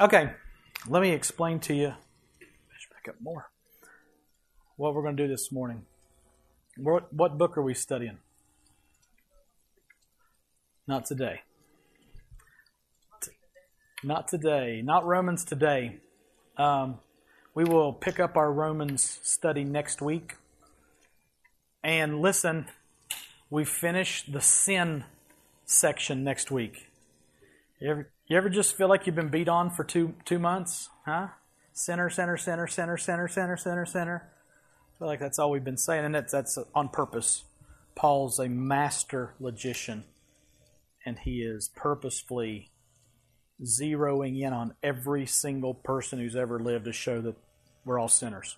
Okay, let me explain to you. Back up more. What we're going to do this morning. What, what book are we studying? Not today. Not today. Not Romans today. Um, we will pick up our Romans study next week. And listen, we finish the sin section next week. You ever, you ever just feel like you've been beat on for two two months? Huh? Center, center, center, center, center, center, center, center. I feel like that's all we've been saying, and that's, that's on purpose. Paul's a master logician, and he is purposefully zeroing in on every single person who's ever lived to show that we're all sinners.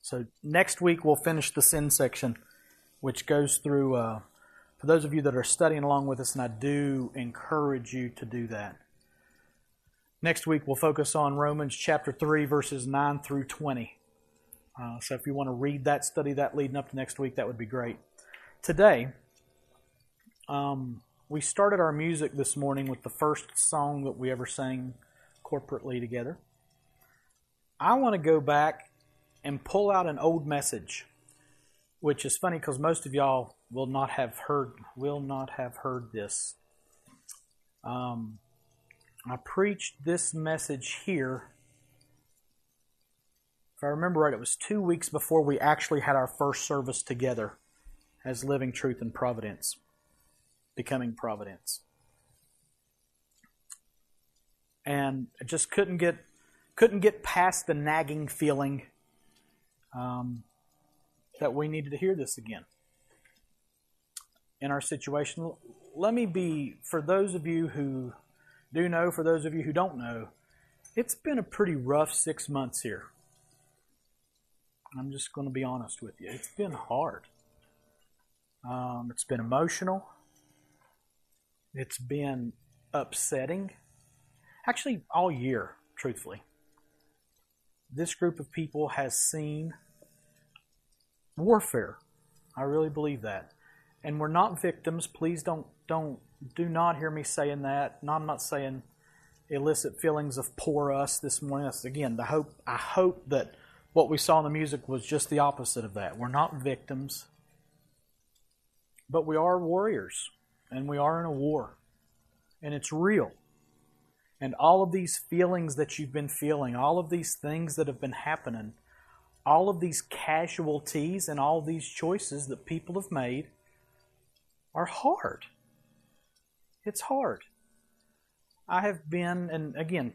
So next week we'll finish the sin section, which goes through. Uh, for those of you that are studying along with us, and I do encourage you to do that. Next week we'll focus on Romans chapter three, verses nine through twenty. Uh, so if you want to read that, study that leading up to next week, that would be great. Today, um, we started our music this morning with the first song that we ever sang corporately together. I want to go back and pull out an old message, which is funny because most of y'all will not have heard will not have heard this. Um, I preached this message here. If I remember right, it was two weeks before we actually had our first service together as Living Truth and Providence, becoming Providence. And I just couldn't get couldn't get past the nagging feeling um, that we needed to hear this again in our situation. Let me be, for those of you who do know, for those of you who don't know, it's been a pretty rough six months here. I'm just going to be honest with you. It's been hard. Um, it's been emotional. It's been upsetting. Actually, all year, truthfully this group of people has seen warfare. I really believe that. And we're not victims. Please don't don't do not hear me saying that. No, I'm not saying illicit feelings of poor us this morning. That's again the hope I hope that what we saw in the music was just the opposite of that. We're not victims. But we are warriors. And we are in a war. And it's real. And all of these feelings that you've been feeling, all of these things that have been happening, all of these casualties and all these choices that people have made are hard. It's hard. I have been, and again,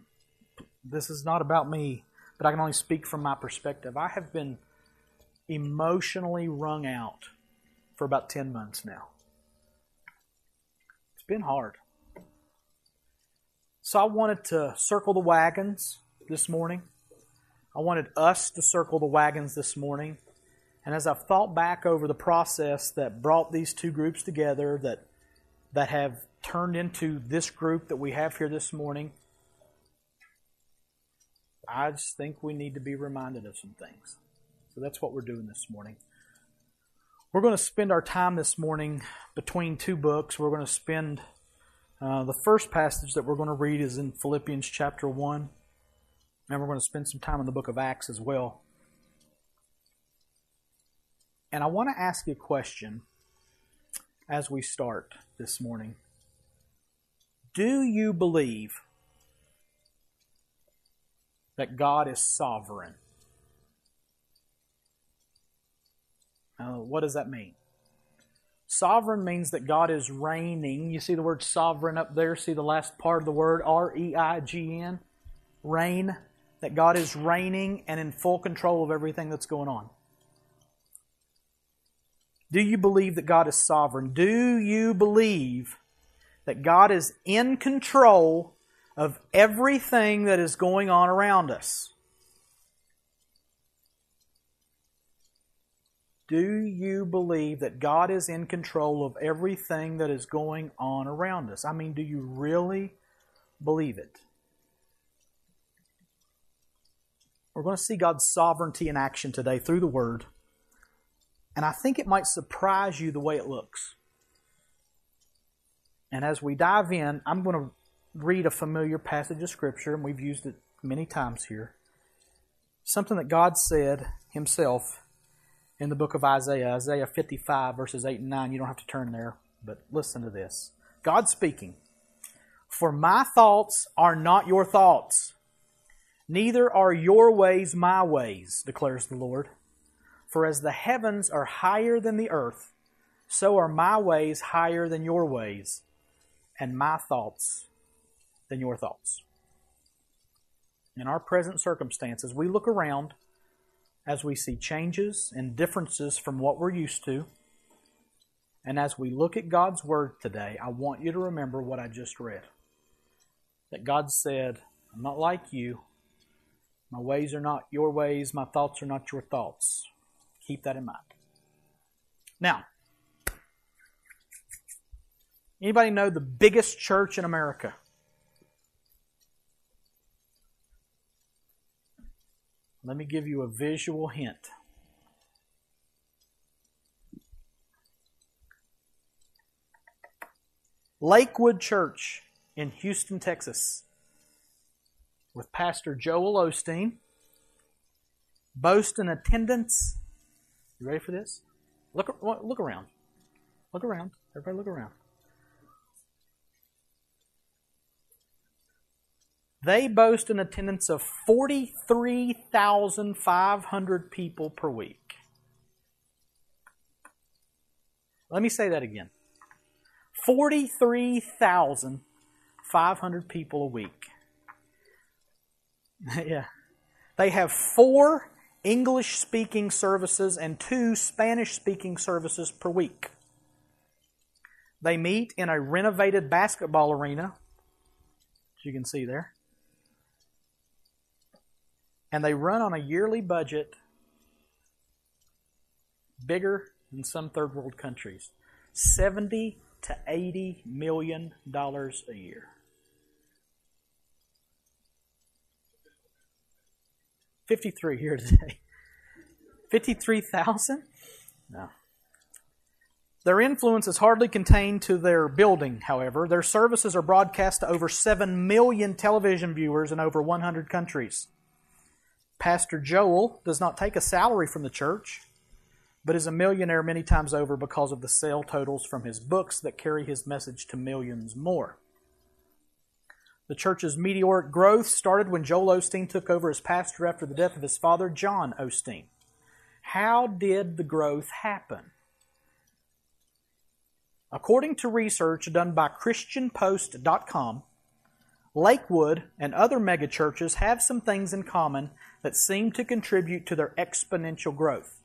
this is not about me, but I can only speak from my perspective. I have been emotionally wrung out for about 10 months now. It's been hard. So I wanted to circle the wagons this morning. I wanted us to circle the wagons this morning. And as I've thought back over the process that brought these two groups together, that, that have turned into this group that we have here this morning, I just think we need to be reminded of some things. So that's what we're doing this morning. We're going to spend our time this morning between two books. We're going to spend uh, the first passage that we're going to read is in Philippians chapter 1, and we're going to spend some time in the book of Acts as well. And I want to ask you a question as we start this morning. Do you believe that God is sovereign? Uh, what does that mean? Sovereign means that God is reigning. You see the word sovereign up there? See the last part of the word? R E I G N? Reign. That God is reigning and in full control of everything that's going on. Do you believe that God is sovereign? Do you believe that God is in control of everything that is going on around us? Do you believe that God is in control of everything that is going on around us? I mean, do you really believe it? We're going to see God's sovereignty in action today through the Word. And I think it might surprise you the way it looks. And as we dive in, I'm going to read a familiar passage of Scripture, and we've used it many times here. Something that God said Himself in the book of Isaiah, Isaiah 55, verses 8 and 9. You don't have to turn there, but listen to this. God speaking, For my thoughts are not your thoughts, neither are your ways my ways, declares the Lord. For as the heavens are higher than the earth, so are my ways higher than your ways, and my thoughts than your thoughts. In our present circumstances, we look around as we see changes and differences from what we're used to. And as we look at God's Word today, I want you to remember what I just read. That God said, I'm not like you. My ways are not your ways. My thoughts are not your thoughts. Keep that in mind. Now, Anybody know the biggest church in America? Let me give you a visual hint. Lakewood Church in Houston, Texas, with Pastor Joel Osteen, boast an attendance. You ready for this? Look, look around. Look around. Everybody, look around. They boast an attendance of 43,500 people per week. Let me say that again 43,500 people a week. yeah. They have four English speaking services and two Spanish speaking services per week. They meet in a renovated basketball arena, as you can see there and they run on a yearly budget bigger than some third world countries 70 to 80 million dollars a year 53 here today 53,000 no their influence is hardly contained to their building, however. Their services are broadcast to over 7 million television viewers in over 100 countries. Pastor Joel does not take a salary from the church, but is a millionaire many times over because of the sale totals from his books that carry his message to millions more. The church's meteoric growth started when Joel Osteen took over as pastor after the death of his father, John Osteen. How did the growth happen? According to research done by ChristianPost.com, Lakewood and other megachurches have some things in common that seem to contribute to their exponential growth.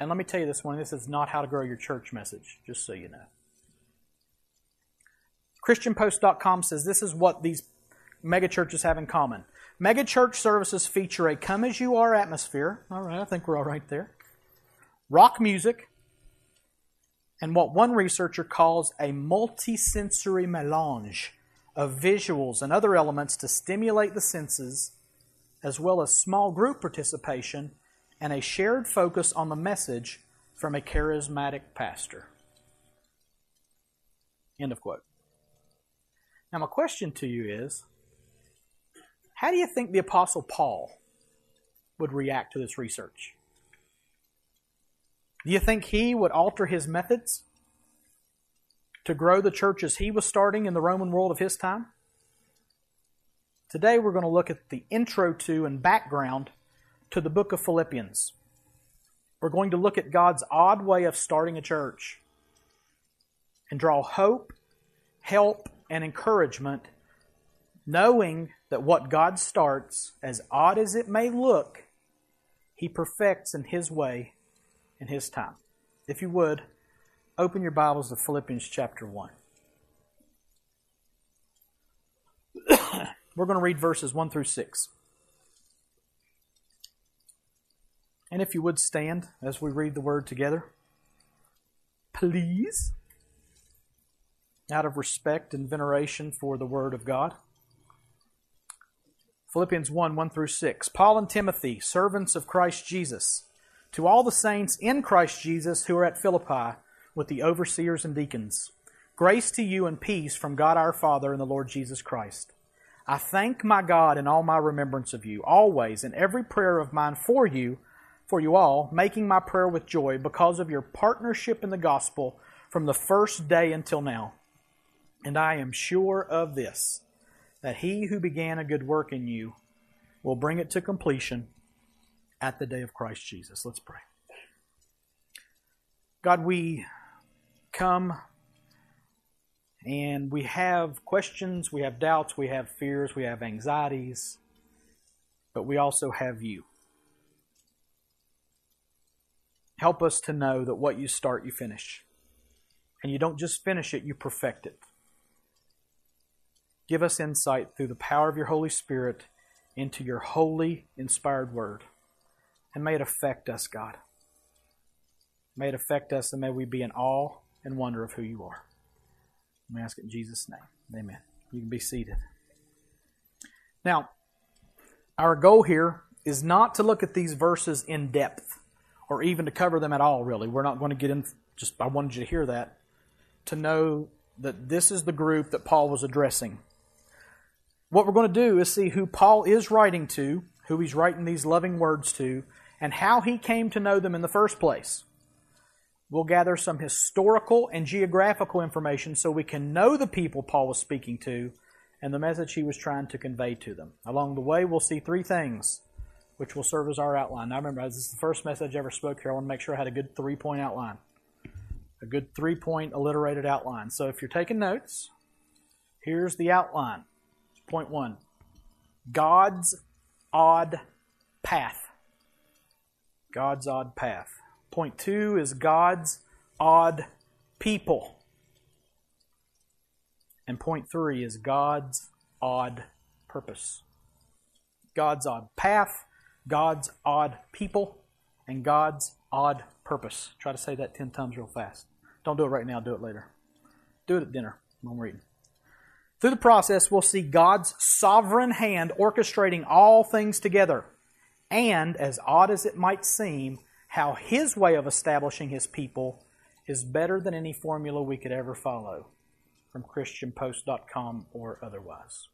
And let me tell you this one this is not how to grow your church message, just so you know. ChristianPost.com says this is what these megachurches have in common. Megachurch services feature a come as you are atmosphere. All right, I think we're all right there. Rock music, and what one researcher calls a multisensory melange of visuals and other elements to stimulate the senses, as well as small group participation and a shared focus on the message from a charismatic pastor. End of quote. Now, my question to you is how do you think the Apostle Paul would react to this research? Do you think he would alter his methods? to grow the churches he was starting in the Roman world of his time? Today we're going to look at the intro to and background to the book of Philippians. We're going to look at God's odd way of starting a church and draw hope, help, and encouragement, knowing that what God starts, as odd as it may look, He perfects in His way, in His time. If you would, Open your Bibles to Philippians chapter 1. We're going to read verses 1 through 6. And if you would stand as we read the word together, please, out of respect and veneration for the word of God. Philippians 1 1 through 6. Paul and Timothy, servants of Christ Jesus, to all the saints in Christ Jesus who are at Philippi, with the overseers and deacons. Grace to you and peace from God our Father and the Lord Jesus Christ. I thank my God in all my remembrance of you, always in every prayer of mine for you, for you all, making my prayer with joy because of your partnership in the gospel from the first day until now. And I am sure of this, that he who began a good work in you will bring it to completion at the day of Christ Jesus. Let's pray. God, we come and we have questions, we have doubts, we have fears, we have anxieties, but we also have you. Help us to know that what you start, you finish. And you don't just finish it, you perfect it. Give us insight through the power of your Holy Spirit into your holy, inspired word. And may it affect us, God. May it affect us, and may we be in awe and wonder of who you are. We ask it in Jesus' name. Amen. You can be seated. Now, our goal here is not to look at these verses in depth or even to cover them at all, really. We're not going to get in, just I wanted you to hear that, to know that this is the group that Paul was addressing. What we're going to do is see who Paul is writing to, who he's writing these loving words to, and how he came to know them in the first place. We'll gather some historical and geographical information so we can know the people Paul was speaking to and the message he was trying to convey to them. Along the way, we'll see three things which will serve as our outline. Now, remember, this is the first message I ever spoke here. I want to make sure I had a good three point outline, a good three point alliterated outline. So if you're taking notes, here's the outline. Point one God's odd path. God's odd path. Point two is God's odd people. And point three is God's odd purpose. God's odd path, God's odd people, and God's odd purpose. Try to say that 10 times real fast. Don't do it right now, do it later. Do it at dinner when we're reading. Through the process, we'll see God's sovereign hand orchestrating all things together. And, as odd as it might seem, how His way of establishing His people is better than any formula we could ever follow from ChristianPost.com or otherwise.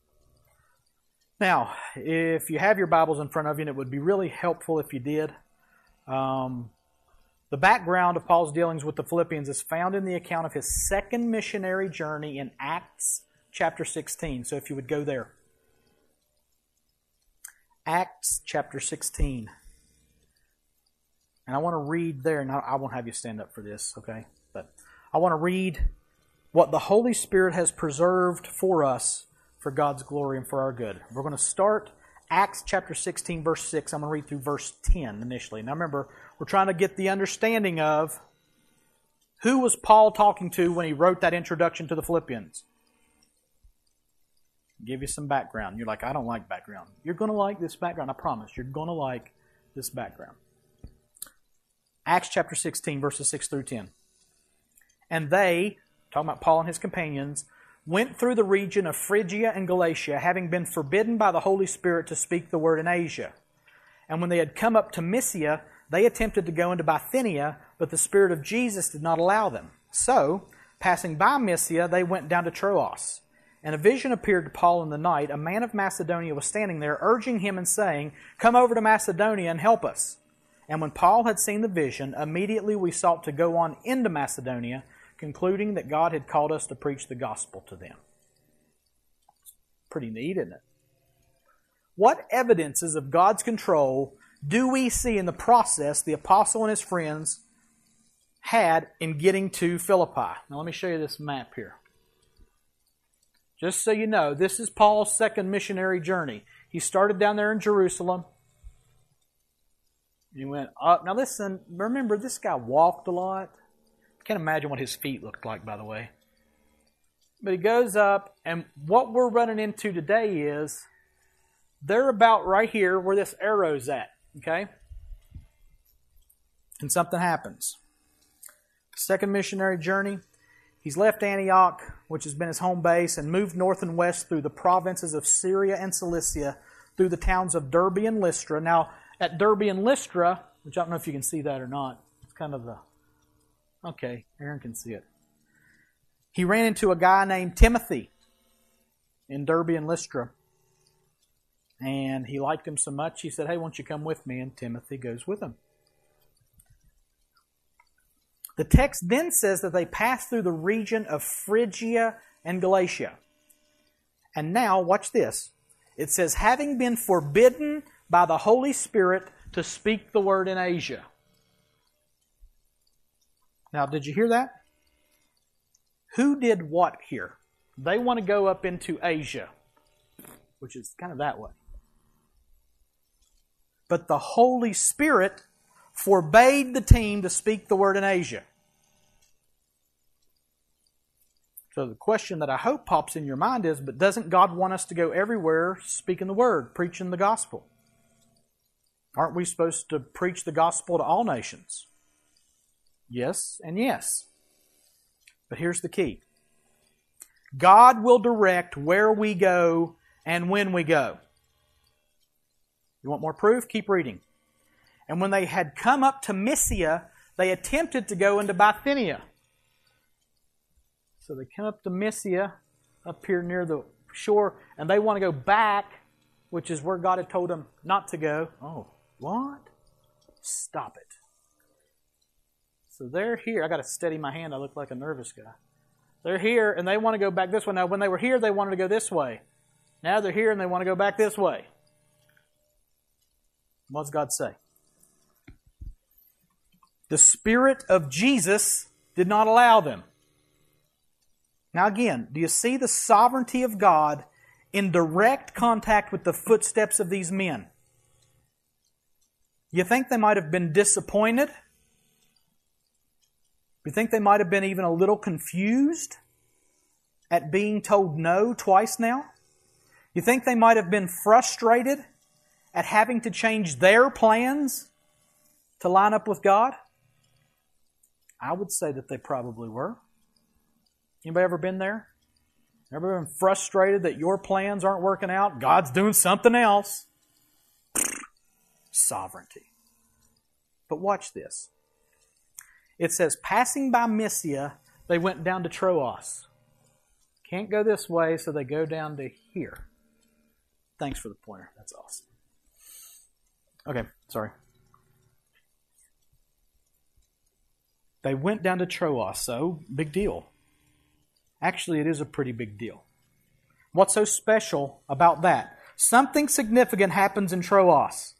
Now, if you have your Bibles in front of you, and it would be really helpful if you did, um, the background of Paul's dealings with the Philippians is found in the account of his second missionary journey in Acts chapter 16. So if you would go there. Acts chapter 16. And I want to read there, and I won't have you stand up for this, okay? But I want to read what the Holy Spirit has preserved for us for God's glory and for our good. We're going to start Acts chapter 16, verse 6. I'm going to read through verse 10 initially. Now remember, we're trying to get the understanding of who was Paul talking to when he wrote that introduction to the Philippians. Give you some background. You're like, I don't like background. You're going to like this background. I promise. You're going to like this background. Acts chapter 16, verses 6 through 10. And they, talking about Paul and his companions, went through the region of Phrygia and Galatia, having been forbidden by the Holy Spirit to speak the word in Asia. And when they had come up to Mysia, they attempted to go into Bithynia, but the Spirit of Jesus did not allow them. So, passing by Mysia, they went down to Troas. And a vision appeared to Paul in the night. A man of Macedonia was standing there, urging him and saying, Come over to Macedonia and help us. And when Paul had seen the vision, immediately we sought to go on into Macedonia, concluding that God had called us to preach the gospel to them. Pretty neat, isn't it? What evidences of God's control do we see in the process the apostle and his friends had in getting to Philippi? Now, let me show you this map here. Just so you know, this is Paul's second missionary journey. He started down there in Jerusalem. He went up. Now listen, remember this guy walked a lot. I can't imagine what his feet looked like, by the way. But he goes up, and what we're running into today is they're about right here where this arrow's at, okay? And something happens. Second missionary journey. He's left Antioch, which has been his home base, and moved north and west through the provinces of Syria and Cilicia, through the towns of Derbe and Lystra. Now, at Derbe and Lystra, which I don't know if you can see that or not. It's kind of the. Okay, Aaron can see it. he ran into a guy named Timothy in Derbe and Lystra. And he liked him so much, he said, Hey, won't you come with me? And Timothy goes with him. The text then says that they passed through the region of Phrygia and Galatia. And now, watch this. It says, having been forbidden by the Holy Spirit to speak the word in Asia. Now, did you hear that? Who did what here? They want to go up into Asia, which is kind of that way. But the Holy Spirit forbade the team to speak the word in Asia. So the question that I hope pops in your mind is, but doesn't God want us to go everywhere speaking the word, preaching the gospel? Aren't we supposed to preach the gospel to all nations? Yes and yes. But here's the key. God will direct where we go and when we go. You want more proof? Keep reading. And when they had come up to Mysia, they attempted to go into Bithynia. So they come up to Mysia, up here near the shore, and they want to go back, which is where God had told them not to go. Oh, what? Stop it. So they're here. I got to steady my hand. I look like a nervous guy. They're here and they want to go back this way. Now, when they were here, they wanted to go this way. Now they're here and they want to go back this way. What does God say? The Spirit of Jesus did not allow them. Now, again, do you see the sovereignty of God in direct contact with the footsteps of these men? You think they might have been disappointed? You think they might have been even a little confused at being told no twice now? You think they might have been frustrated at having to change their plans to line up with God? I would say that they probably were. Anybody ever been there? Ever been frustrated that your plans aren't working out? God's doing something else. Sovereignty. But watch this. It says, passing by Mysia, they went down to Troas. Can't go this way, so they go down to here. Thanks for the pointer. That's awesome. Okay, sorry. They went down to Troas, so big deal. Actually, it is a pretty big deal. What's so special about that? Something significant happens in Troas.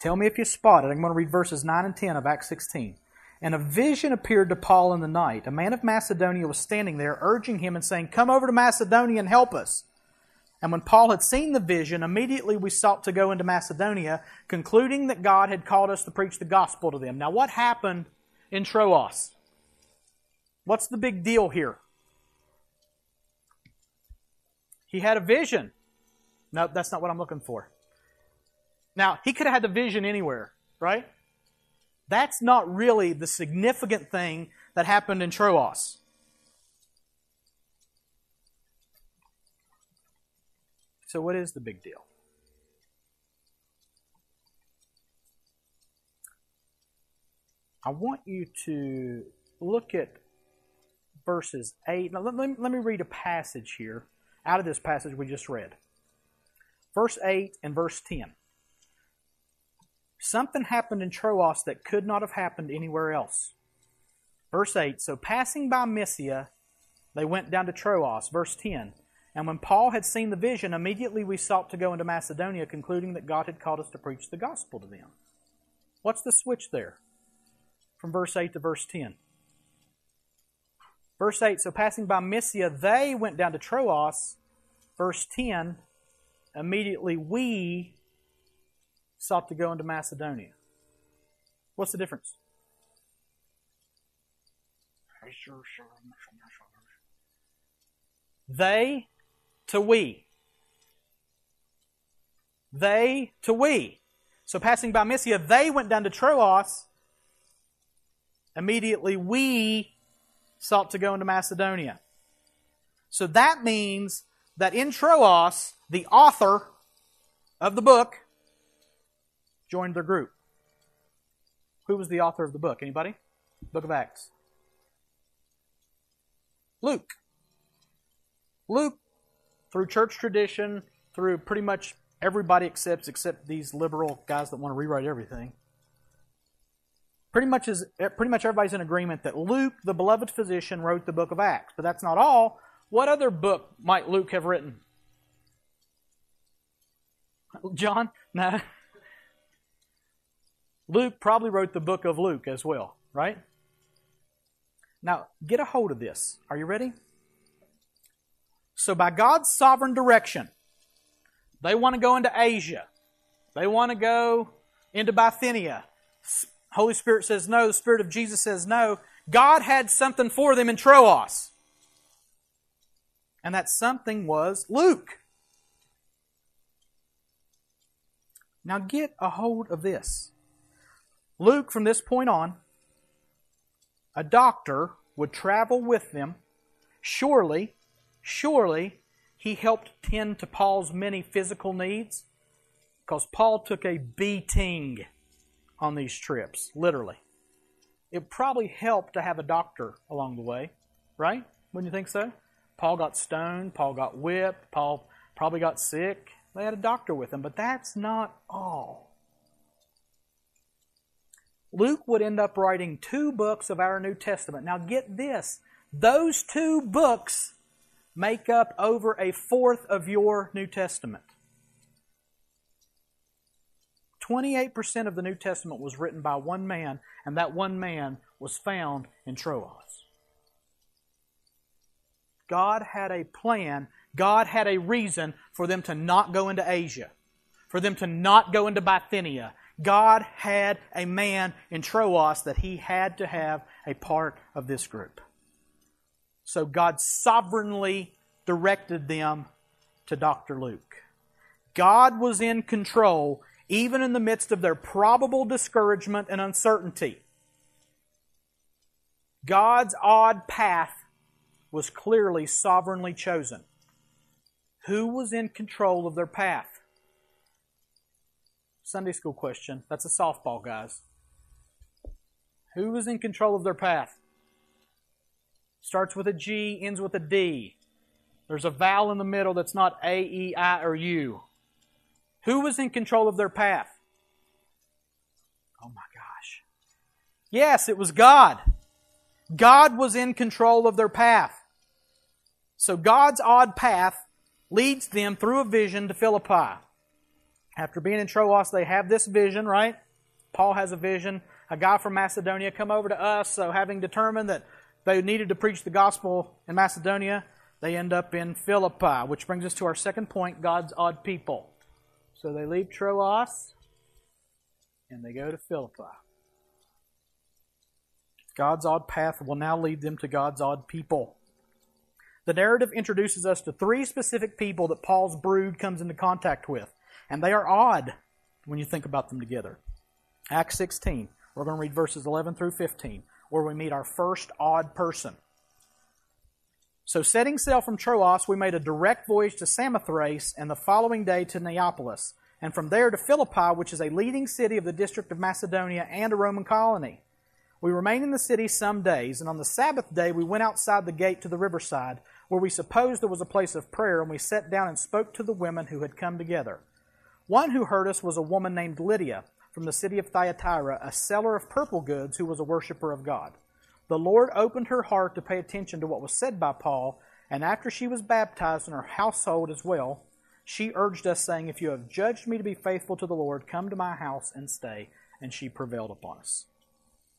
Tell me if you spot it. I'm going to read verses 9 and 10 of Acts 16. And a vision appeared to Paul in the night. A man of Macedonia was standing there, urging him and saying, Come over to Macedonia and help us. And when Paul had seen the vision, immediately we sought to go into Macedonia, concluding that God had called us to preach the gospel to them. Now, what happened in Troas? What's the big deal here? He had a vision. No, that's not what I'm looking for. Now, he could have had the vision anywhere, right? That's not really the significant thing that happened in Troas. So, what is the big deal? I want you to look at verses 8. Now, let, me, let me read a passage here out of this passage we just read. Verse 8 and verse 10. Something happened in Troas that could not have happened anywhere else. Verse 8 So passing by Mysia, they went down to Troas. Verse 10 And when Paul had seen the vision, immediately we sought to go into Macedonia, concluding that God had called us to preach the gospel to them. What's the switch there? From verse 8 to verse 10. Verse 8 So passing by Mysia, they went down to Troas. Verse 10 Immediately we sought to go into Macedonia. What's the difference? They to we. They to we. So passing by Mysia, they went down to Troas. Immediately we sought to go into Macedonia. So that means that in Troas, the author of the book joined their group. Who was the author of the book? Anybody? Book of Acts. Luke. Luke, through church tradition, through pretty much everybody accepts except these liberal guys that want to rewrite everything. Pretty much is eh, pretty much everybody's in agreement that Luke, the beloved physician, wrote the book of Acts. But that's not all. What other book might Luke have written? John? No. Luke probably wrote the book of Luke as well, right? Now, get a hold of this. Are you ready? So, by God's sovereign direction, they want to go into Asia. They want to go into Bithynia. Holy Spirit says no. The Spirit of Jesus says no. God had something for them in Troas. And that something was Luke. Now get a hold of this. Luke, from this point on, a doctor would travel with them. Surely, surely, he helped tend to Paul's many physical needs because Paul took a beating on these trips, literally. It probably helped to have a doctor along the way, right? Wouldn't you think so? Paul got stoned, Paul got whipped, Paul probably got sick. They had a doctor with him, but that's not all. Luke would end up writing two books of our New Testament. Now, get this those two books make up over a fourth of your New Testament. 28% of the New Testament was written by one man, and that one man was found in Troas. God had a plan, God had a reason for them to not go into Asia, for them to not go into Bithynia. God had a man in Troas that he had to have a part of this group. So God sovereignly directed them to Dr. Luke. God was in control even in the midst of their probable discouragement and uncertainty. God's odd path was clearly sovereignly chosen. Who was in control of their path? Sunday school question. That's a softball, guys. Who was in control of their path? Starts with a G, ends with a D. There's a vowel in the middle that's not A, E, I, or U. Who was in control of their path? Oh my gosh. Yes, it was God. God was in control of their path. So God's odd path leads them through a vision to Philippi. After being in Troas, they have this vision, right? Paul has a vision. A guy from Macedonia come over to us, so having determined that they needed to preach the gospel in Macedonia, they end up in Philippi, which brings us to our second point God's odd people. So they leave Troas and they go to Philippi. God's odd path will now lead them to God's odd people. The narrative introduces us to three specific people that Paul's brood comes into contact with, and they are odd when you think about them together. Acts 16, we're going to read verses 11 through 15, where we meet our first odd person. So, setting sail from Troas, we made a direct voyage to Samothrace and the following day to Neapolis, and from there to Philippi, which is a leading city of the district of Macedonia and a Roman colony. We remained in the city some days, and on the Sabbath day we went outside the gate to the riverside, where we supposed there was a place of prayer, and we sat down and spoke to the women who had come together. One who heard us was a woman named Lydia from the city of Thyatira, a seller of purple goods who was a worshiper of God the Lord opened her heart to pay attention to what was said by Paul, and after she was baptized and her household as well, she urged us, saying, If you have judged me to be faithful to the Lord, come to my house and stay. And she prevailed upon us.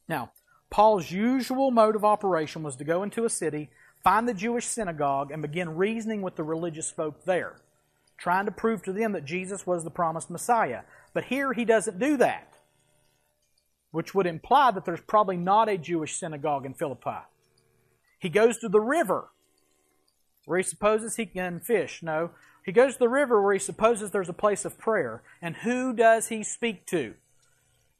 Now, Paul's usual mode of operation was to go into a city, find the Jewish synagogue, and begin reasoning with the religious folk there, trying to prove to them that Jesus was the promised Messiah. But here he doesn't do that which would imply that there's probably not a Jewish synagogue in Philippi. He goes to the river where he supposes he can fish. No, he goes to the river where he supposes there's a place of prayer. And who does he speak to?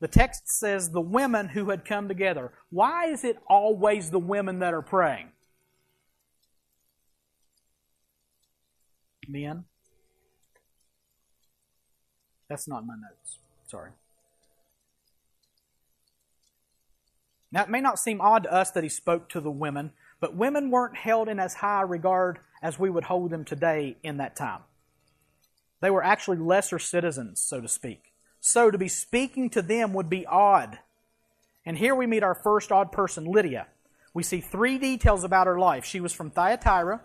The text says the women who had come together. Why is it always the women that are praying? Men? That's not my notes. Sorry. Now, it may not seem odd to us that he spoke to the women, but women weren't held in as high regard as we would hold them today in that time. They were actually lesser citizens, so to speak. So to be speaking to them would be odd. And here we meet our first odd person, Lydia. We see three details about her life. She was from Thyatira,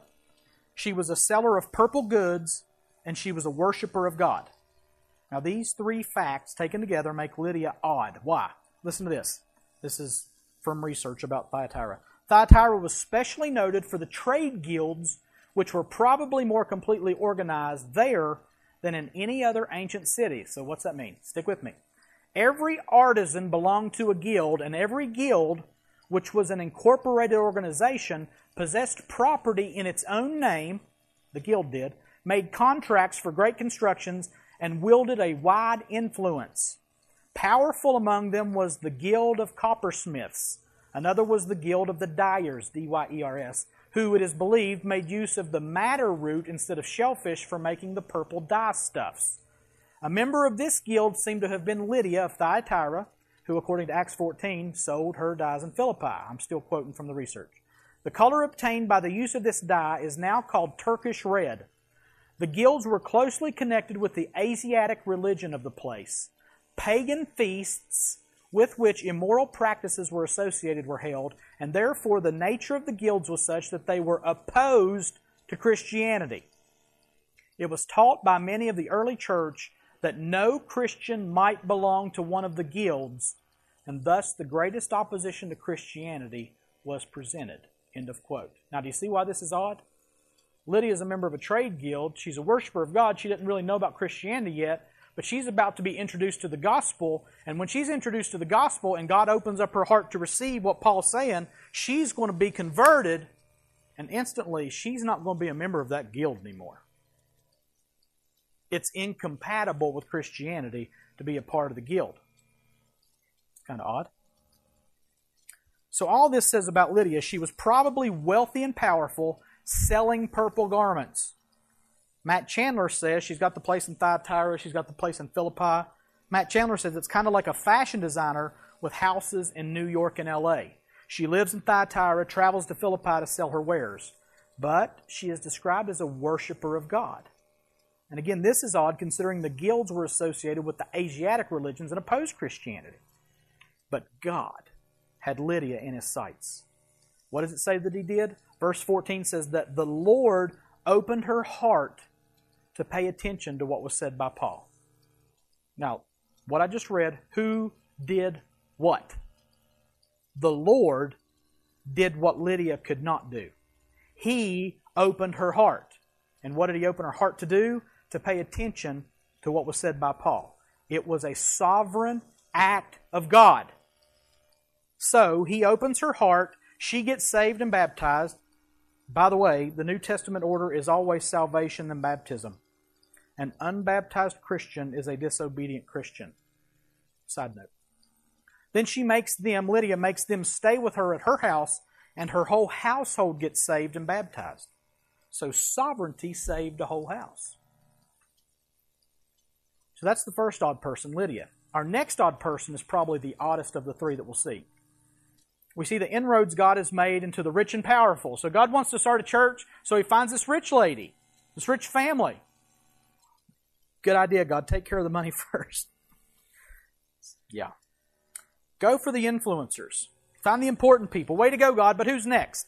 she was a seller of purple goods, and she was a worshiper of God. Now, these three facts taken together make Lydia odd. Why? Listen to this. This is from research about Thyatira. Thyatira was specially noted for the trade guilds, which were probably more completely organized there than in any other ancient city. So, what's that mean? Stick with me. Every artisan belonged to a guild, and every guild, which was an incorporated organization, possessed property in its own name, the guild did, made contracts for great constructions, and wielded a wide influence. Powerful among them was the Guild of Coppersmiths. Another was the Guild of the Dyers, D Y E R S, who it is believed made use of the madder root instead of shellfish for making the purple dye stuffs. A member of this guild seemed to have been Lydia of Thyatira, who, according to Acts 14, sold her dyes in Philippi. I'm still quoting from the research. The color obtained by the use of this dye is now called Turkish red. The guilds were closely connected with the Asiatic religion of the place. Pagan feasts with which immoral practices were associated were held, and therefore the nature of the guilds was such that they were opposed to Christianity. It was taught by many of the early church that no Christian might belong to one of the guilds, and thus the greatest opposition to Christianity was presented. End of quote. Now, do you see why this is odd? Lydia is a member of a trade guild. She's a worshiper of God. She didn't really know about Christianity yet, but she's about to be introduced to the gospel. And when she's introduced to the gospel and God opens up her heart to receive what Paul's saying, she's going to be converted, and instantly she's not going to be a member of that guild anymore. It's incompatible with Christianity to be a part of the guild. It's kind of odd. So, all this says about Lydia, she was probably wealthy and powerful, selling purple garments. Matt Chandler says she's got the place in Thyatira, she's got the place in Philippi. Matt Chandler says it's kind of like a fashion designer with houses in New York and LA. She lives in Thyatira, travels to Philippi to sell her wares, but she is described as a worshiper of God. And again, this is odd considering the guilds were associated with the Asiatic religions and opposed Christianity. But God had Lydia in his sights. What does it say that he did? Verse 14 says that the Lord opened her heart to pay attention to what was said by Paul. Now, what I just read, who did what? The Lord did what Lydia could not do. He opened her heart. And what did he open her heart to do? To pay attention to what was said by Paul. It was a sovereign act of God. So he opens her heart, she gets saved and baptized. By the way, the New Testament order is always salvation and baptism. An unbaptized Christian is a disobedient Christian. Side note. Then she makes them, Lydia makes them stay with her at her house, and her whole household gets saved and baptized. So sovereignty saved a whole house. So that's the first odd person, Lydia. Our next odd person is probably the oddest of the three that we'll see we see the inroads God has made into the rich and powerful. So God wants to start a church, so he finds this rich lady, this rich family. Good idea, God. Take care of the money first. yeah. Go for the influencers. Find the important people. Way to go, God, but who's next?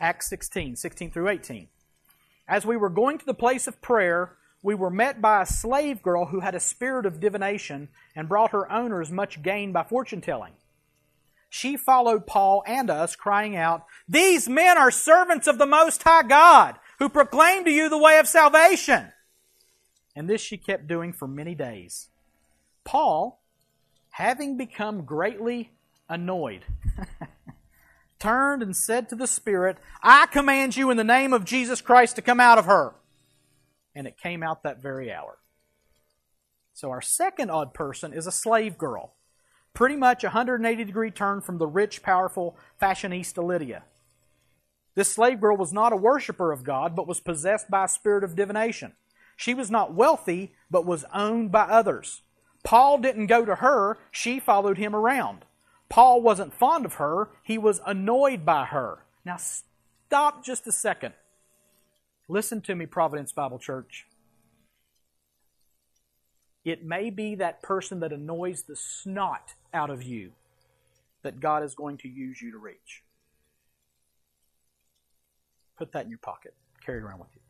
Acts 16, 16 through 18. As we were going to the place of prayer, we were met by a slave girl who had a spirit of divination and brought her owners much gain by fortune telling she followed Paul and us, crying out, These men are servants of the Most High God, who proclaim to you the way of salvation. And this she kept doing for many days. Paul, having become greatly annoyed, turned and said to the Spirit, I command you in the name of Jesus Christ to come out of her. And it came out that very hour. So our second odd person is a slave girl pretty much a 180 degree turn from the rich, powerful fashionista Lydia. This slave girl was not a worshiper of God, but was possessed by a spirit of divination. She was not wealthy, but was owned by others. Paul didn't go to her, she followed him around. Paul wasn't fond of her, he was annoyed by her. Now, stop just a second. Listen to me, Providence Bible Church. It may be that person that annoys the snot out of you that God is going to use you to reach. Put that in your pocket. Carry it around with you.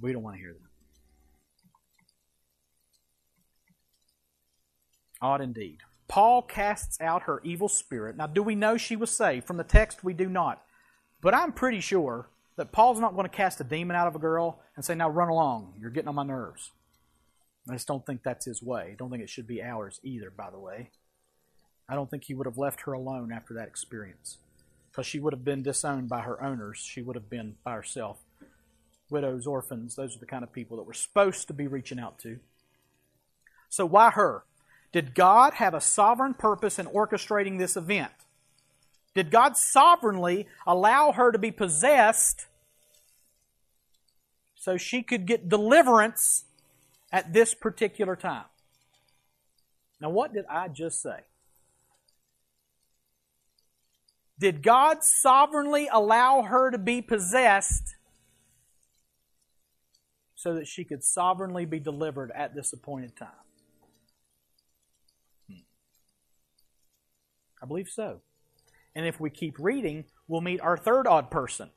We don't want to hear that. Odd indeed. Paul casts out her evil spirit. Now, do we know she was saved? From the text, we do not. But I'm pretty sure that Paul's not going to cast a demon out of a girl and say, Now run along. You're getting on my nerves. I just don't think that's his way. I don't think it should be ours either, by the way. I don't think he would have left her alone after that experience because she would have been disowned by her owners. She would have been by herself. Widows, orphans, those are the kind of people that we're supposed to be reaching out to. So, why her? Did God have a sovereign purpose in orchestrating this event? Did God sovereignly allow her to be possessed so she could get deliverance at this particular time? Now, what did I just say? Did God sovereignly allow her to be possessed so that she could sovereignly be delivered at this appointed time? Hmm. I believe so. And if we keep reading, we'll meet our third odd person.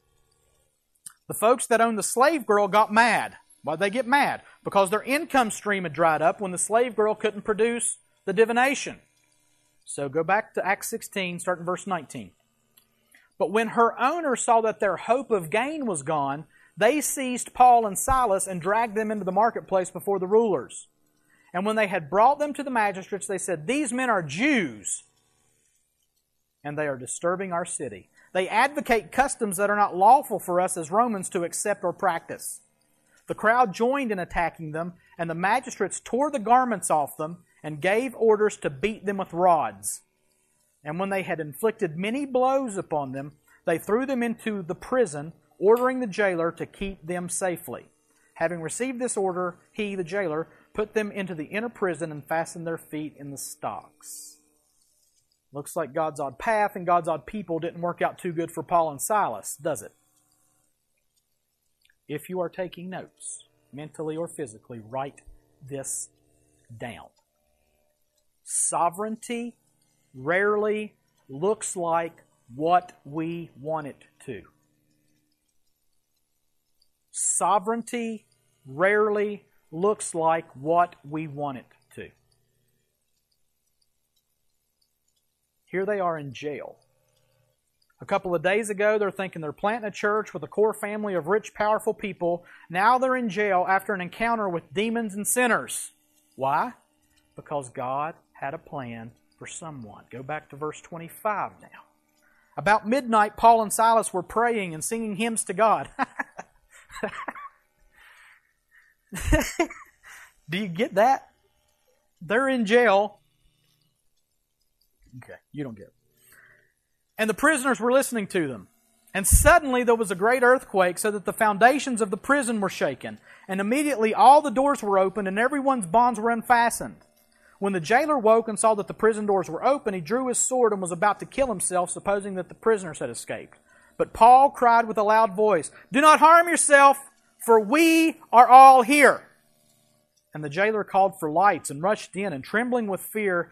The folks that owned the slave girl got mad. Why'd they get mad? Because their income stream had dried up when the slave girl couldn't produce the divination. So go back to Acts 16, starting verse 19. But when her owners saw that their hope of gain was gone, they seized Paul and Silas and dragged them into the marketplace before the rulers. And when they had brought them to the magistrates, they said, These men are Jews, and they are disturbing our city. They advocate customs that are not lawful for us as Romans to accept or practice. The crowd joined in attacking them, and the magistrates tore the garments off them and gave orders to beat them with rods. And when they had inflicted many blows upon them, they threw them into the prison, ordering the jailer to keep them safely. Having received this order, he, the jailer, put them into the inner prison and fastened their feet in the stocks. Looks like God's odd path and God's odd people didn't work out too good for Paul and Silas, does it? If you are taking notes, mentally or physically, write this down. Sovereignty rarely looks like what we want it to. Sovereignty rarely looks like what we want it to. Here they are in jail. A couple of days ago, they're thinking they're planting a church with a core family of rich, powerful people. Now they're in jail after an encounter with demons and sinners. Why? Because God had a plan for someone. Go back to verse 25 now. About midnight, Paul and Silas were praying and singing hymns to God. Do you get that? They're in jail. Okay, you don't get it. And the prisoners were listening to them. And suddenly there was a great earthquake, so that the foundations of the prison were shaken. And immediately all the doors were opened, and everyone's bonds were unfastened. When the jailer woke and saw that the prison doors were open, he drew his sword and was about to kill himself, supposing that the prisoners had escaped. But Paul cried with a loud voice, Do not harm yourself, for we are all here. And the jailer called for lights and rushed in, and trembling with fear,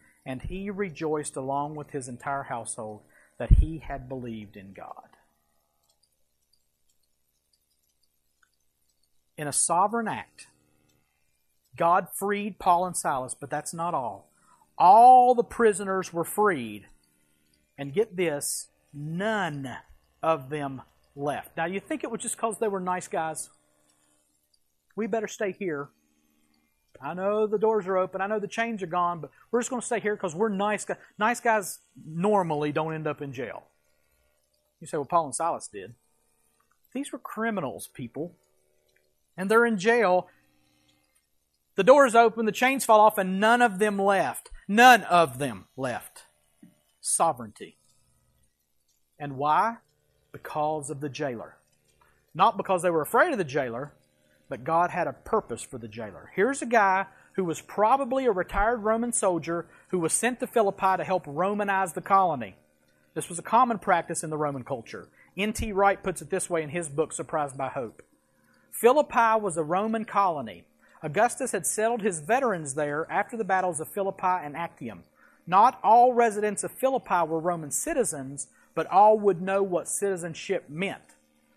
and he rejoiced along with his entire household that he had believed in God. In a sovereign act, God freed Paul and Silas, but that's not all. All the prisoners were freed. And get this, none of them left. Now, you think it was just because they were nice guys? We better stay here. I know the doors are open. I know the chains are gone, but we're just going to stay here because we're nice guys. Nice guys normally don't end up in jail. You say, well, Paul and Silas did. These were criminals, people. And they're in jail. The doors open, the chains fall off, and none of them left. None of them left. Sovereignty. And why? Because of the jailer. Not because they were afraid of the jailer, but God had a purpose for the jailer. Here's a guy who was probably a retired Roman soldier who was sent to Philippi to help Romanize the colony. This was a common practice in the Roman culture. N.T. Wright puts it this way in his book, Surprised by Hope. Philippi was a Roman colony. Augustus had settled his veterans there after the battles of Philippi and Actium. Not all residents of Philippi were Roman citizens, but all would know what citizenship meant.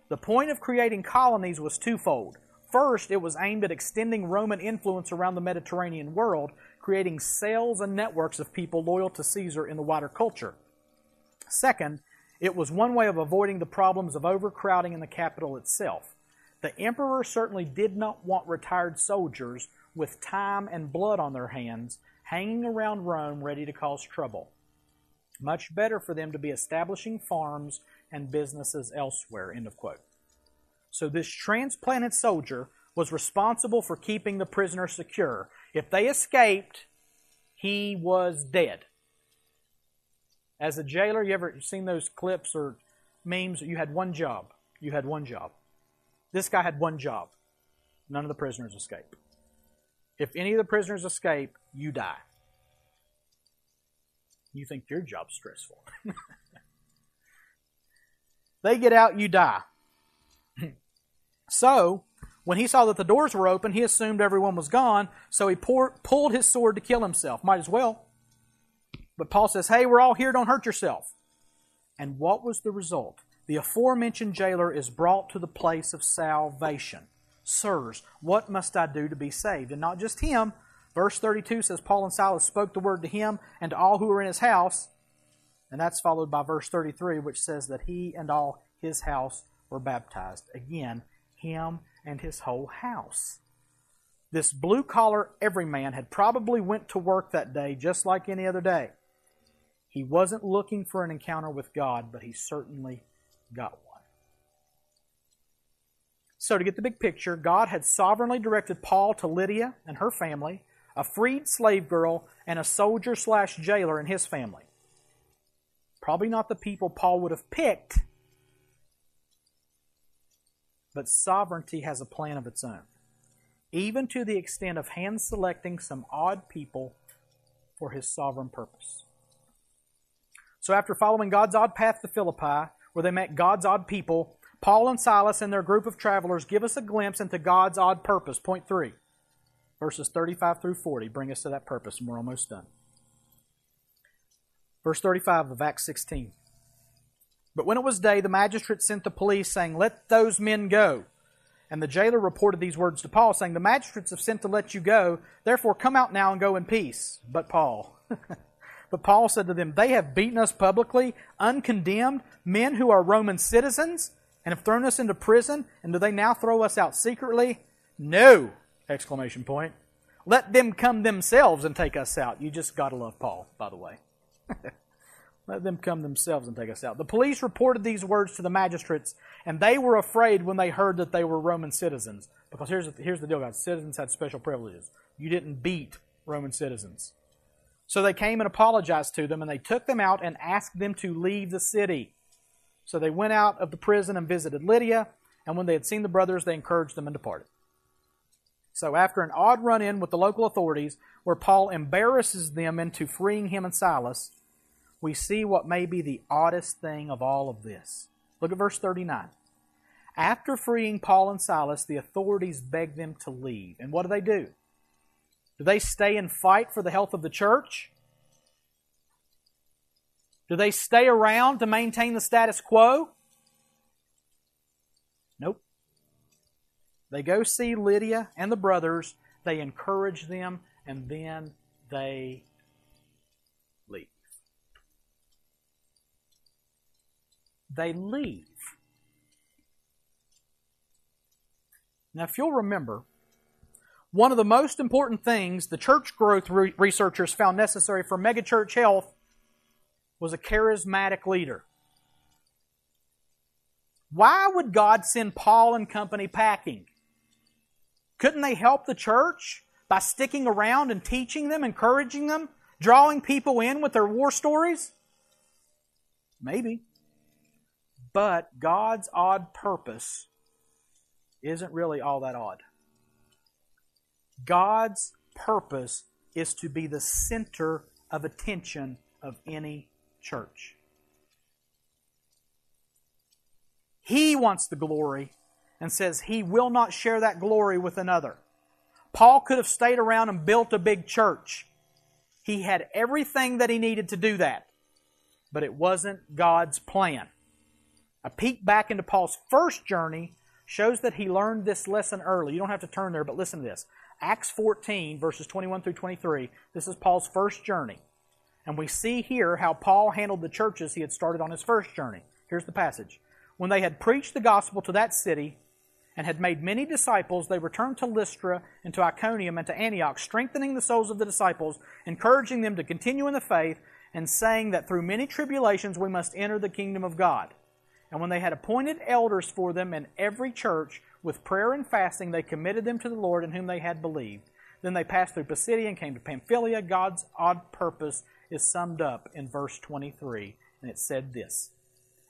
The point of creating colonies was twofold. First, it was aimed at extending Roman influence around the Mediterranean world, creating cells and networks of people loyal to Caesar in the wider culture. Second, it was one way of avoiding the problems of overcrowding in the capital itself. The emperor certainly did not want retired soldiers with time and blood on their hands hanging around Rome ready to cause trouble. Much better for them to be establishing farms and businesses elsewhere. End of quote. So this transplanted soldier was responsible for keeping the prisoner secure. If they escaped, he was dead. As a jailer, you ever seen those clips or memes? You had one job. You had one job. This guy had one job. None of the prisoners escape. If any of the prisoners escape, you die. You think your job's stressful. they get out, you die. So, when he saw that the doors were open, he assumed everyone was gone, so he pour, pulled his sword to kill himself. Might as well. But Paul says, hey, we're all here, don't hurt yourself. And what was the result? The aforementioned jailer is brought to the place of salvation. Sirs, what must I do to be saved? And not just him. Verse 32 says, Paul and Silas spoke the word to him and to all who were in his house. And that's followed by verse 33, which says that he and all his house were baptized. Again, him and his whole house. This blue collar everyman had probably went to work that day just like any other day. He wasn't looking for an encounter with God, but he certainly got one. So, to get the big picture, God had sovereignly directed Paul to Lydia and her family, a freed slave girl, and a soldier slash jailer and his family. Probably not the people Paul would have picked, but sovereignty has a plan of its own, even to the extent of hand selecting some odd people for his sovereign purpose. So after following God's odd path to Philippi, where they met God's odd people, Paul and Silas and their group of travelers give us a glimpse into God's odd purpose. Point three, verses 35 through 40 bring us to that purpose, and we're almost done. Verse 35 of Acts 16. But when it was day, the magistrate sent the police, saying, Let those men go. And the jailer reported these words to Paul, saying, The magistrates have sent to let you go, therefore come out now and go in peace. But Paul. But Paul said to them, They have beaten us publicly, uncondemned, men who are Roman citizens, and have thrown us into prison, and do they now throw us out secretly? No! Exclamation point. Let them come themselves and take us out. You just gotta love Paul, by the way. Let them come themselves and take us out. The police reported these words to the magistrates, and they were afraid when they heard that they were Roman citizens. Because here's the, here's the deal, guys. Citizens had special privileges. You didn't beat Roman citizens. So they came and apologized to them, and they took them out and asked them to leave the city. So they went out of the prison and visited Lydia, and when they had seen the brothers, they encouraged them and departed. So after an odd run in with the local authorities, where Paul embarrasses them into freeing him and Silas, we see what may be the oddest thing of all of this. Look at verse 39. After freeing Paul and Silas, the authorities beg them to leave. And what do they do? Do they stay and fight for the health of the church? Do they stay around to maintain the status quo? Nope. They go see Lydia and the brothers, they encourage them, and then they leave. They leave. Now, if you'll remember, one of the most important things the church growth re- researchers found necessary for megachurch health was a charismatic leader. Why would God send Paul and company packing? Couldn't they help the church by sticking around and teaching them, encouraging them, drawing people in with their war stories? Maybe. But God's odd purpose isn't really all that odd. God's purpose is to be the center of attention of any church. He wants the glory and says he will not share that glory with another. Paul could have stayed around and built a big church. He had everything that he needed to do that, but it wasn't God's plan. A peek back into Paul's first journey shows that he learned this lesson early. You don't have to turn there, but listen to this. Acts 14, verses 21 through 23. This is Paul's first journey. And we see here how Paul handled the churches he had started on his first journey. Here's the passage. When they had preached the gospel to that city and had made many disciples, they returned to Lystra and to Iconium and to Antioch, strengthening the souls of the disciples, encouraging them to continue in the faith, and saying that through many tribulations we must enter the kingdom of God. And when they had appointed elders for them in every church, with prayer and fasting, they committed them to the Lord in whom they had believed. Then they passed through Pisidia and came to Pamphylia. God's odd purpose is summed up in verse 23, and it said this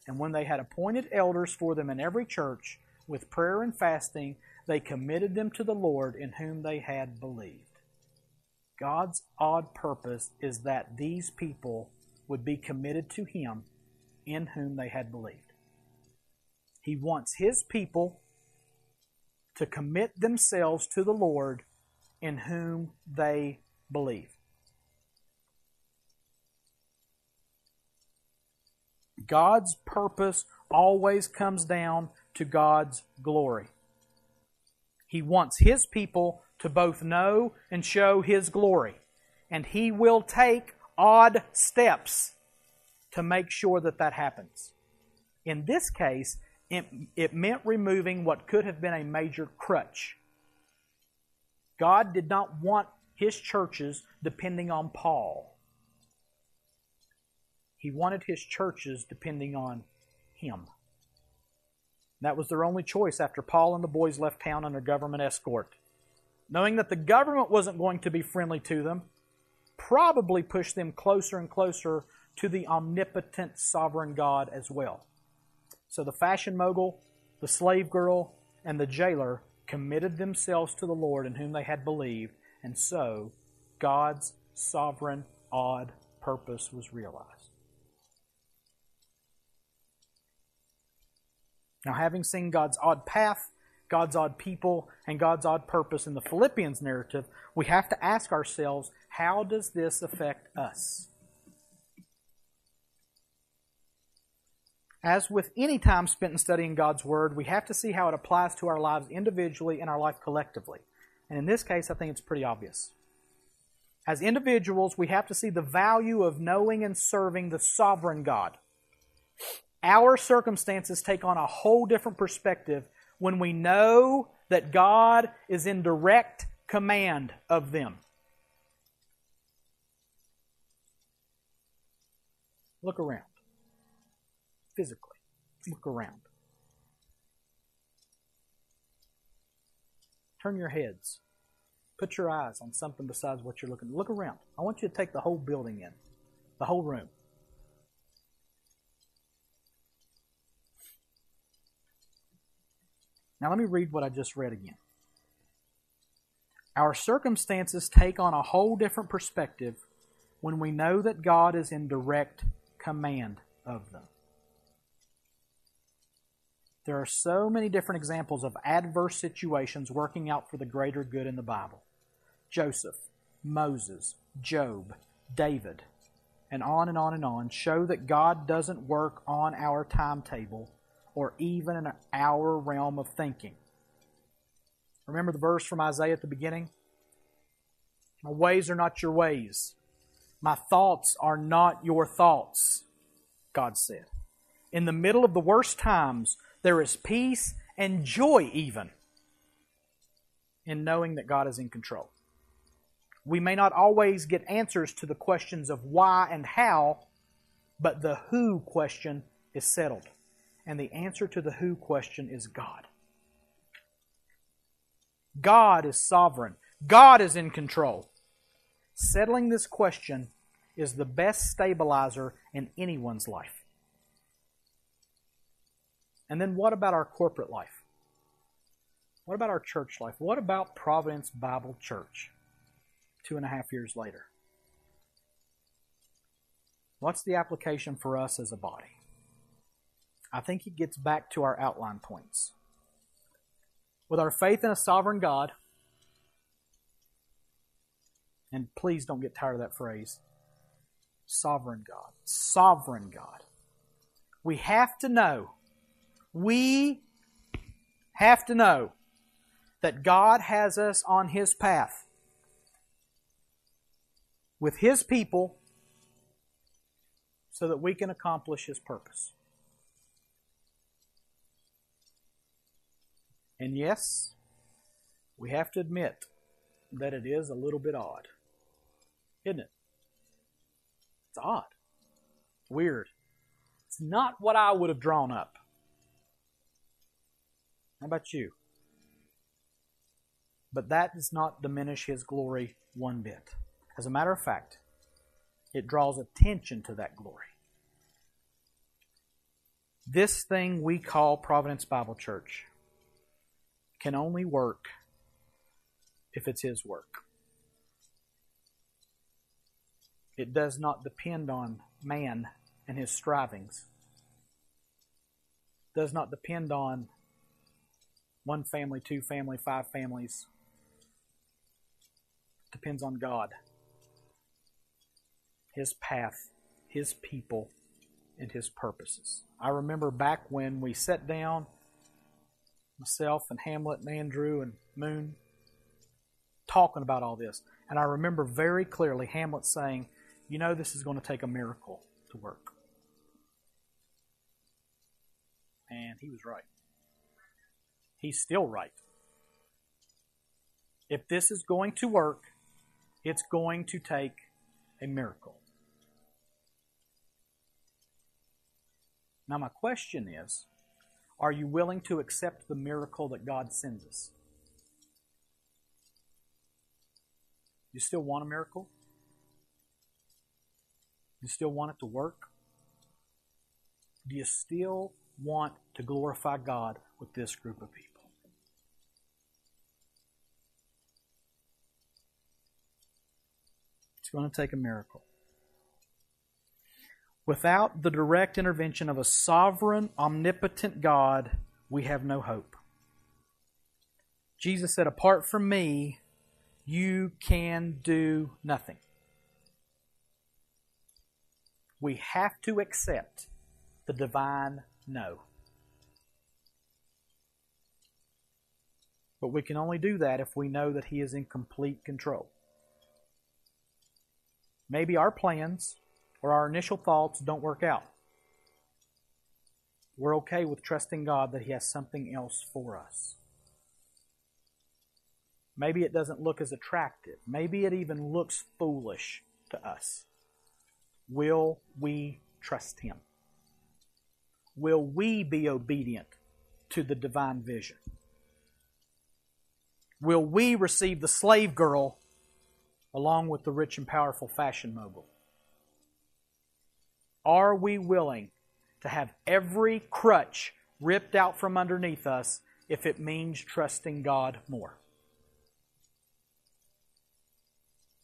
And when they had appointed elders for them in every church, with prayer and fasting, they committed them to the Lord in whom they had believed. God's odd purpose is that these people would be committed to Him in whom they had believed. He wants His people to commit themselves to the Lord in whom they believe. God's purpose always comes down to God's glory. He wants His people to both know and show His glory. And He will take odd steps to make sure that that happens. In this case, it, it meant removing what could have been a major crutch. God did not want his churches depending on Paul. He wanted his churches depending on him. That was their only choice after Paul and the boys left town under government escort. Knowing that the government wasn't going to be friendly to them, probably pushed them closer and closer to the omnipotent sovereign God as well. So the fashion mogul, the slave girl, and the jailer committed themselves to the Lord in whom they had believed, and so God's sovereign, odd purpose was realized. Now, having seen God's odd path, God's odd people, and God's odd purpose in the Philippians narrative, we have to ask ourselves how does this affect us? As with any time spent in studying God's Word, we have to see how it applies to our lives individually and our life collectively. And in this case, I think it's pretty obvious. As individuals, we have to see the value of knowing and serving the sovereign God. Our circumstances take on a whole different perspective when we know that God is in direct command of them. Look around physically. Look around. Turn your heads. Put your eyes on something besides what you're looking. Look around. I want you to take the whole building in, the whole room. Now, let me read what I just read again. Our circumstances take on a whole different perspective when we know that God is in direct command of them. There are so many different examples of adverse situations working out for the greater good in the Bible. Joseph, Moses, Job, David, and on and on and on show that God doesn't work on our timetable or even in our realm of thinking. Remember the verse from Isaiah at the beginning? My ways are not your ways. My thoughts are not your thoughts, God said. In the middle of the worst times, there is peace and joy, even. in knowing that God is in control. We may not always get answers to the questions of why and how, but the who question is settled. And the answer to the who question is God. God is sovereign. God is in control. Settling this question is the best stabilizer in anyone's life. And then what about our corporate life? What about our church life? What about Providence Bible Church two and a half years later? What's the application for us as a body? I think it gets back to our outline points. With our faith in a sovereign God, and please don't get tired of that phrase sovereign God. Sovereign God. We have to know, we have to know that God has us on His path with His people so that we can accomplish His purpose. And yes, we have to admit that it is a little bit odd, isn't it? It's odd. Weird. It's not what I would have drawn up. How about you? But that does not diminish his glory one bit. As a matter of fact, it draws attention to that glory. This thing we call Providence Bible Church can only work if it's His work. It does not depend on man and his strivings. Does not depend on one family, two family, five families. Depends on God. His path, His people, and His purposes. I remember back when we sat down, myself and Hamlet and Andrew and Moon, talking about all this. And I remember very clearly Hamlet saying, you know this is going to take a miracle to work. And he was right. He's still right. If this is going to work, it's going to take a miracle. Now, my question is are you willing to accept the miracle that God sends us? You still want a miracle? You still want it to work? Do you still want to glorify God with this group of people? It's going to take a miracle. Without the direct intervention of a sovereign, omnipotent God, we have no hope. Jesus said, Apart from me, you can do nothing. We have to accept the divine no. But we can only do that if we know that He is in complete control. Maybe our plans or our initial thoughts don't work out. We're okay with trusting God that He has something else for us. Maybe it doesn't look as attractive. Maybe it even looks foolish to us. Will we trust Him? Will we be obedient to the divine vision? Will we receive the slave girl along with the rich and powerful fashion mogul? Are we willing to have every crutch ripped out from underneath us if it means trusting God more?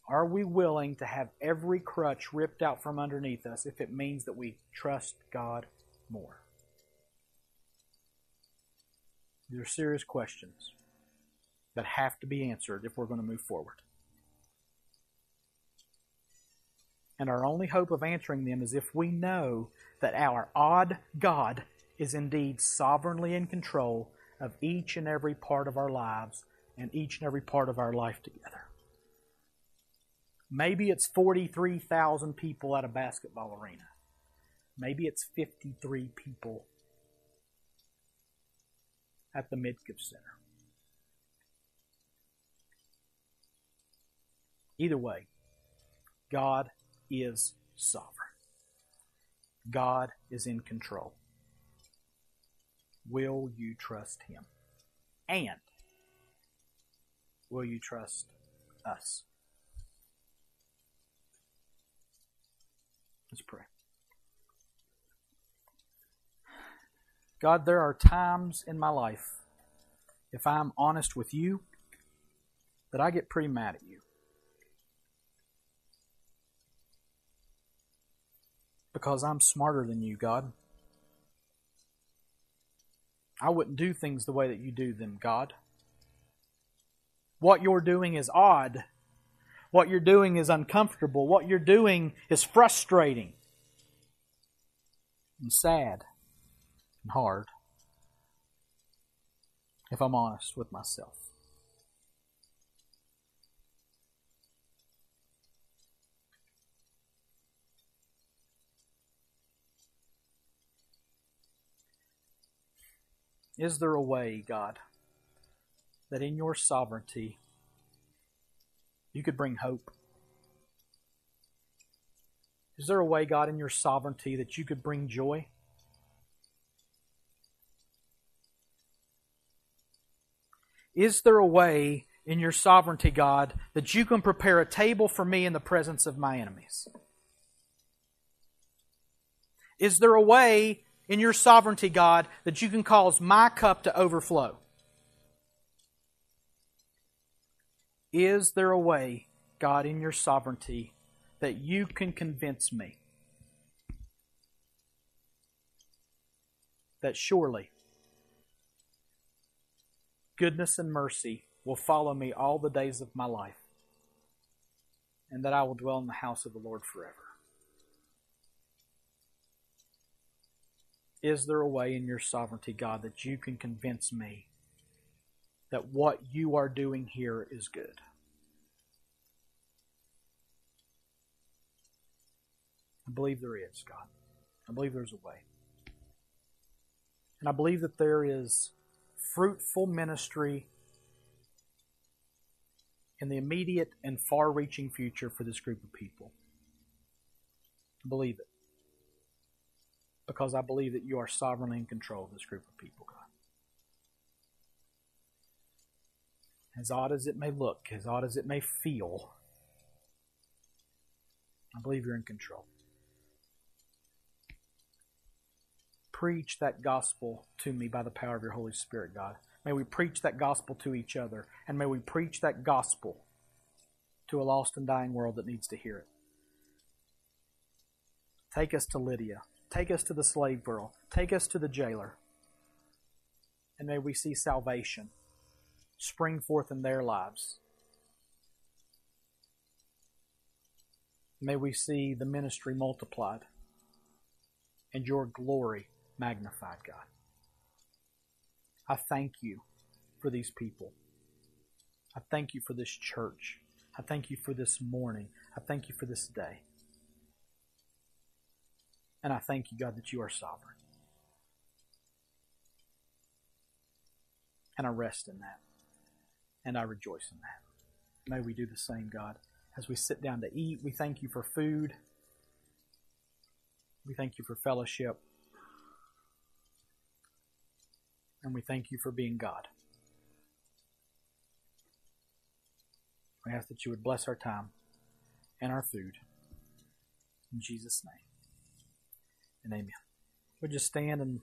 Are we willing to have every crutch ripped out from underneath us if it means that we trust God more? These are serious questions that have to be answered if we're going to move forward. And our only hope of answering them is if we know that our odd God is indeed sovereignly in control of each and every part of our lives and each and every part of our life together. Maybe it's 43,000 people at a basketball arena. Maybe it's 53 people at the Midkiff Center. Either way, God is sovereign. God is in control. Will you trust Him? And will you trust us? Let's pray. God, there are times in my life, if I'm honest with you, that I get pretty mad at you. Because I'm smarter than you, God. I wouldn't do things the way that you do them, God. What you're doing is odd. What you're doing is uncomfortable. What you're doing is frustrating and sad and hard, if I'm honest with myself. Is there a way, God, that in your sovereignty you could bring hope? Is there a way, God, in your sovereignty that you could bring joy? Is there a way in your sovereignty, God, that you can prepare a table for me in the presence of my enemies? Is there a way in your sovereignty, God, that you can cause my cup to overflow? Is there a way, God, in your sovereignty, that you can convince me that surely goodness and mercy will follow me all the days of my life, and that I will dwell in the house of the Lord forever? Is there a way in your sovereignty, God, that you can convince me that what you are doing here is good? I believe there is, God. I believe there's a way. And I believe that there is fruitful ministry in the immediate and far reaching future for this group of people. I believe it because I believe that you are sovereignly in control of this group of people, God. As odd as it may look, as odd as it may feel, I believe you're in control. Preach that gospel to me by the power of your Holy Spirit, God. May we preach that gospel to each other, and may we preach that gospel to a lost and dying world that needs to hear it. Take us to Lydia. Take us to the slave girl. Take us to the jailer. And may we see salvation spring forth in their lives. May we see the ministry multiplied and your glory magnified, God. I thank you for these people. I thank you for this church. I thank you for this morning. I thank you for this day. And I thank you, God, that you are sovereign. And I rest in that. And I rejoice in that. May we do the same, God. As we sit down to eat, we thank you for food. We thank you for fellowship. And we thank you for being God. We ask that you would bless our time and our food. In Jesus' name and amen. Would you stand and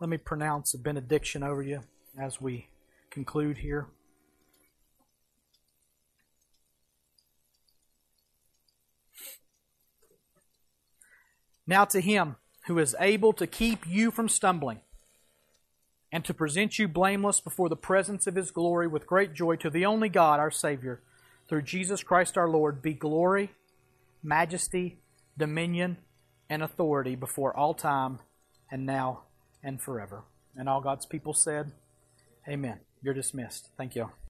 let me pronounce a benediction over you as we conclude here. Now to him who is able to keep you from stumbling and to present you blameless before the presence of his glory with great joy to the only God, our Savior, through Jesus Christ our Lord, be glory, majesty, dominion, and authority before all time and now and forever. And all God's people said, Amen. You're dismissed. Thank you.